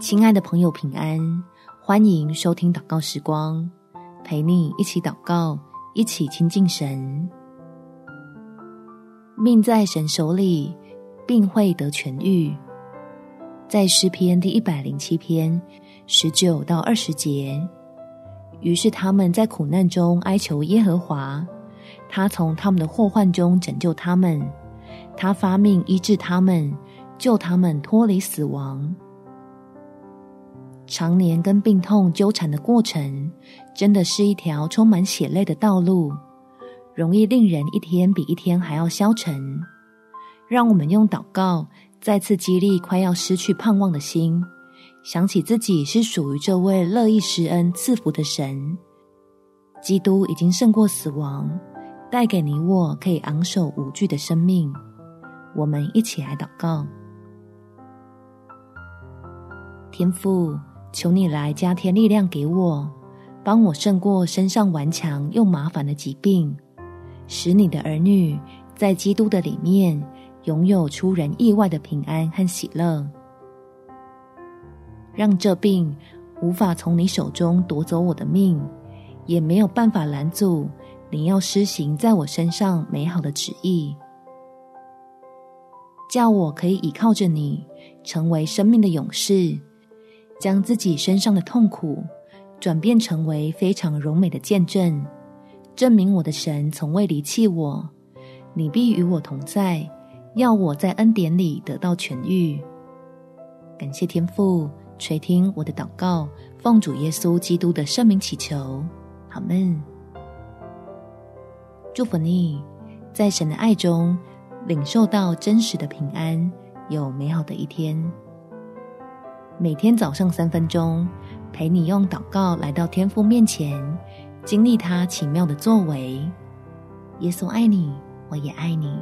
亲爱的朋友，平安！欢迎收听祷告时光，陪你一起祷告，一起亲近神。命在神手里，病会得痊愈。在诗篇第一百零七篇十九到二十节，于是他们在苦难中哀求耶和华，他从他们的祸患中拯救他们，他发命医治他们，救他们脱离死亡。常年跟病痛纠缠的过程，真的是一条充满血泪的道路，容易令人一天比一天还要消沉。让我们用祷告再次激励快要失去盼望的心，想起自己是属于这位乐意施恩赐福的神。基督已经胜过死亡，带给你我可以昂首无惧的生命。我们一起来祷告，天父。求你来加添力量给我，帮我胜过身上顽强又麻烦的疾病，使你的儿女在基督的里面拥有出人意外的平安和喜乐。让这病无法从你手中夺走我的命，也没有办法拦阻你要施行在我身上美好的旨意，叫我可以依靠着你，成为生命的勇士。将自己身上的痛苦转变成为非常柔美的见证，证明我的神从未离弃我。你必与我同在，要我在恩典里得到痊愈。感谢天父垂听我的祷告，奉主耶稣基督的圣名祈求，阿们。祝福你，在神的爱中领受到真实的平安，有美好的一天。每天早上三分钟，陪你用祷告来到天父面前，经历他奇妙的作为。耶稣爱你，我也爱你。